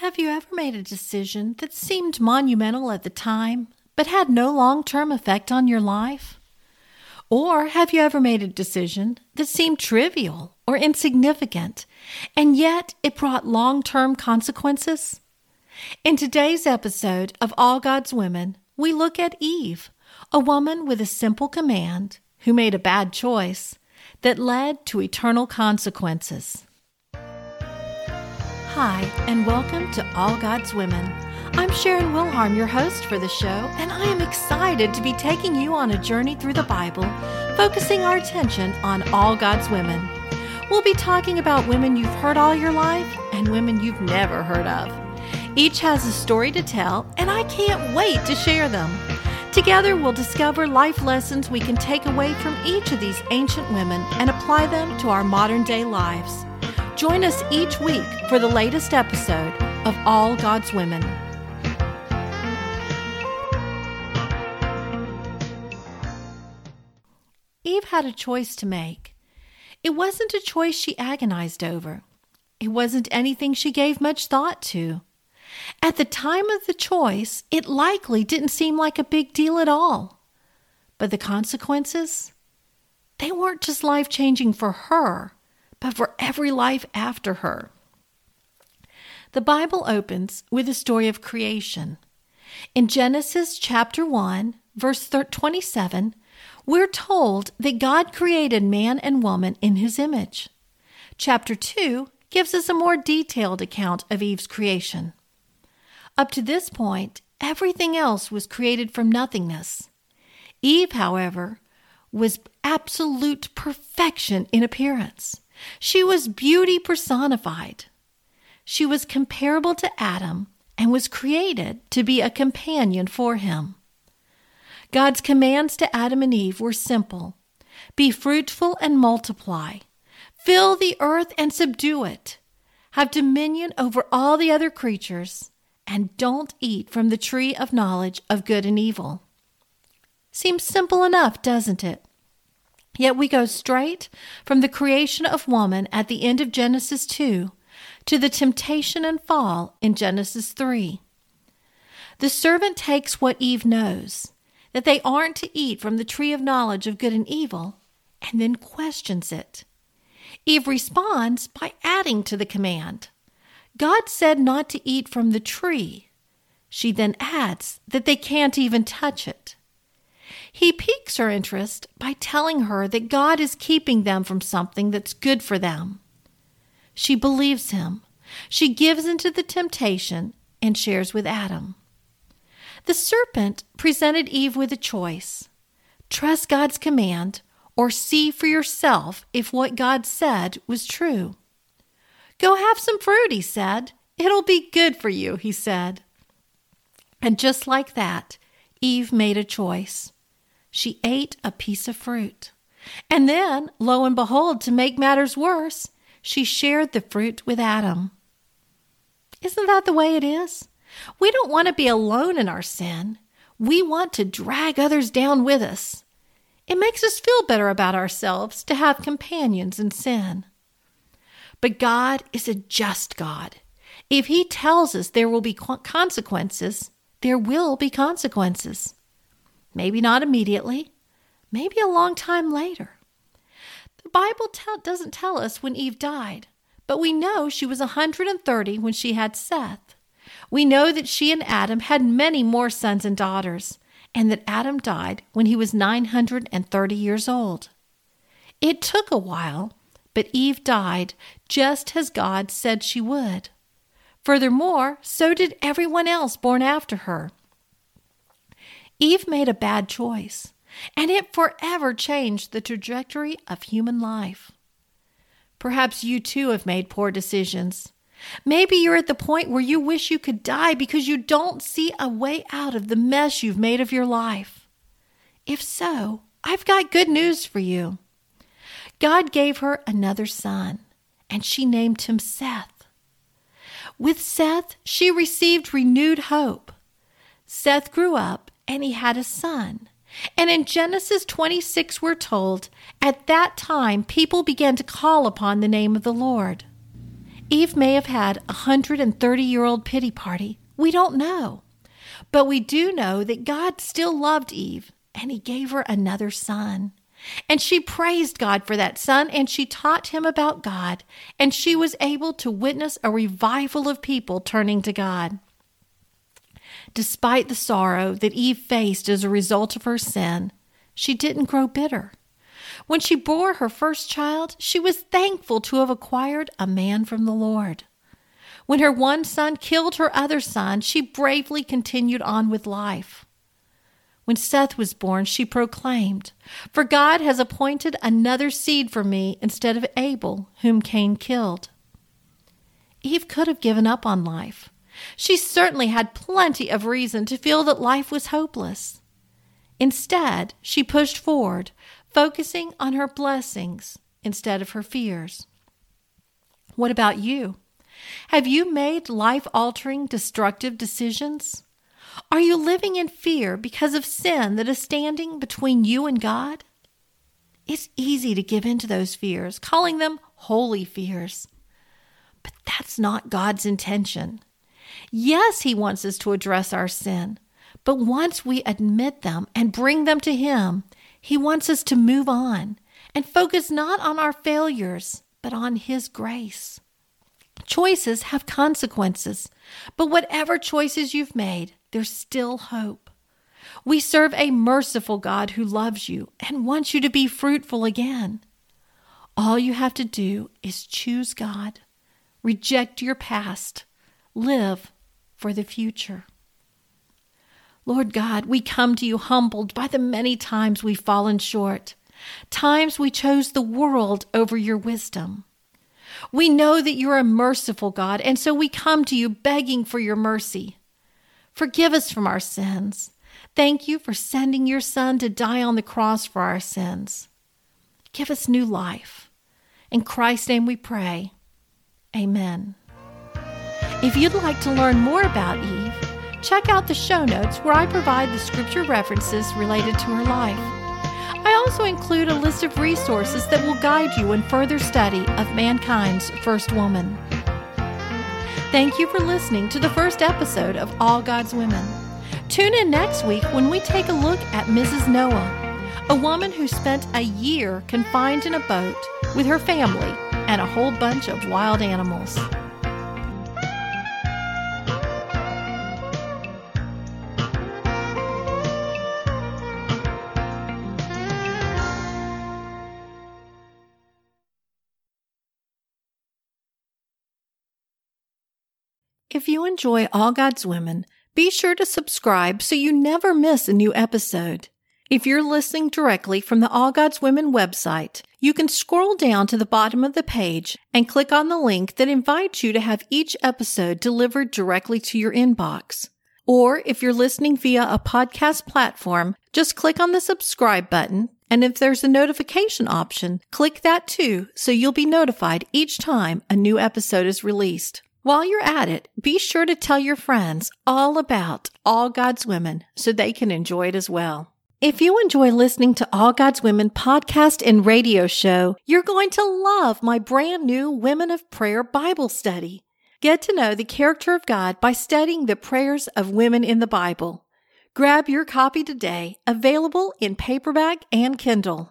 Have you ever made a decision that seemed monumental at the time, but had no long term effect on your life? Or have you ever made a decision that seemed trivial or insignificant, and yet it brought long term consequences? In today's episode of All God's Women, we look at Eve, a woman with a simple command who made a bad choice that led to eternal consequences. Hi, and welcome to All God's Women. I'm Sharon Wilharm, your host for the show, and I am excited to be taking you on a journey through the Bible, focusing our attention on all God's women. We'll be talking about women you've heard all your life and women you've never heard of. Each has a story to tell, and I can't wait to share them. Together, we'll discover life lessons we can take away from each of these ancient women and apply them to our modern day lives. Join us each week for the latest episode of All God's Women. Eve had a choice to make. It wasn't a choice she agonized over. It wasn't anything she gave much thought to. At the time of the choice, it likely didn't seem like a big deal at all. But the consequences? They weren't just life changing for her, but for every life after her. The Bible opens with the story of creation. In Genesis chapter 1, verse 27, we're told that God created man and woman in his image. Chapter 2 gives us a more detailed account of Eve's creation. Up to this point, everything else was created from nothingness. Eve, however, was absolute perfection in appearance. She was beauty personified. She was comparable to Adam and was created to be a companion for him. God's commands to Adam and Eve were simple Be fruitful and multiply, fill the earth and subdue it, have dominion over all the other creatures, and don't eat from the tree of knowledge of good and evil. Seems simple enough, doesn't it? Yet we go straight from the creation of woman at the end of Genesis 2 to the temptation and fall in Genesis 3. The serpent takes what Eve knows, that they aren't to eat from the tree of knowledge of good and evil, and then questions it. Eve responds by adding to the command God said not to eat from the tree. She then adds that they can't even touch it. He piques her interest by telling her that God is keeping them from something that's good for them. She believes him. She gives into the temptation and shares with Adam. The serpent presented Eve with a choice trust God's command or see for yourself if what God said was true. Go have some fruit, he said. It'll be good for you, he said. And just like that, Eve made a choice she ate a piece of fruit. And then, lo and behold, to make matters worse, she shared the fruit with Adam. Isn't that the way it is? We don't want to be alone in our sin. We want to drag others down with us. It makes us feel better about ourselves to have companions in sin. But God is a just God. If He tells us there will be consequences, there will be consequences. Maybe not immediately, maybe a long time later. The Bible tell, doesn't tell us when Eve died, but we know she was 130 when she had Seth. We know that she and Adam had many more sons and daughters, and that Adam died when he was 930 years old. It took a while, but Eve died just as God said she would. Furthermore, so did everyone else born after her. Eve made a bad choice, and it forever changed the trajectory of human life. Perhaps you too have made poor decisions. Maybe you're at the point where you wish you could die because you don't see a way out of the mess you've made of your life. If so, I've got good news for you. God gave her another son, and she named him Seth. With Seth, she received renewed hope. Seth grew up and he had a son. And in Genesis 26, we're told, at that time people began to call upon the name of the Lord. Eve may have had a 130 year old pity party. We don't know. But we do know that God still loved Eve and he gave her another son. And she praised God for that son and she taught him about God. And she was able to witness a revival of people turning to God. Despite the sorrow that Eve faced as a result of her sin, she didn't grow bitter. When she bore her first child, she was thankful to have acquired a man from the Lord. When her one son killed her other son, she bravely continued on with life. When Seth was born, she proclaimed, For God has appointed another seed for me instead of Abel, whom Cain killed. Eve could have given up on life. She certainly had plenty of reason to feel that life was hopeless. Instead, she pushed forward, focusing on her blessings instead of her fears. What about you? Have you made life altering, destructive decisions? Are you living in fear because of sin that is standing between you and God? It's easy to give in to those fears, calling them holy fears. But that's not God's intention. Yes, He wants us to address our sin, but once we admit them and bring them to Him, He wants us to move on and focus not on our failures, but on His grace. Choices have consequences, but whatever choices you've made, there's still hope. We serve a merciful God who loves you and wants you to be fruitful again. All you have to do is choose God, reject your past, live for the future. Lord God, we come to you humbled by the many times we've fallen short, times we chose the world over your wisdom. We know that you're a merciful God, and so we come to you begging for your mercy. Forgive us from our sins. Thank you for sending your Son to die on the cross for our sins. Give us new life. In Christ's name we pray. Amen. If you'd like to learn more about Eve, check out the show notes where I provide the scripture references related to her life. I also include a list of resources that will guide you in further study of mankind's first woman. Thank you for listening to the first episode of All God's Women. Tune in next week when we take a look at Mrs. Noah, a woman who spent a year confined in a boat with her family and a whole bunch of wild animals. If you enjoy All God's Women, be sure to subscribe so you never miss a new episode. If you're listening directly from the All God's Women website, you can scroll down to the bottom of the page and click on the link that invites you to have each episode delivered directly to your inbox. Or if you're listening via a podcast platform, just click on the subscribe button. And if there's a notification option, click that too so you'll be notified each time a new episode is released. While you're at it, be sure to tell your friends all about All God's Women so they can enjoy it as well. If you enjoy listening to All God's Women podcast and radio show, you're going to love my brand new Women of Prayer Bible study. Get to know the character of God by studying the prayers of women in the Bible. Grab your copy today, available in paperback and Kindle.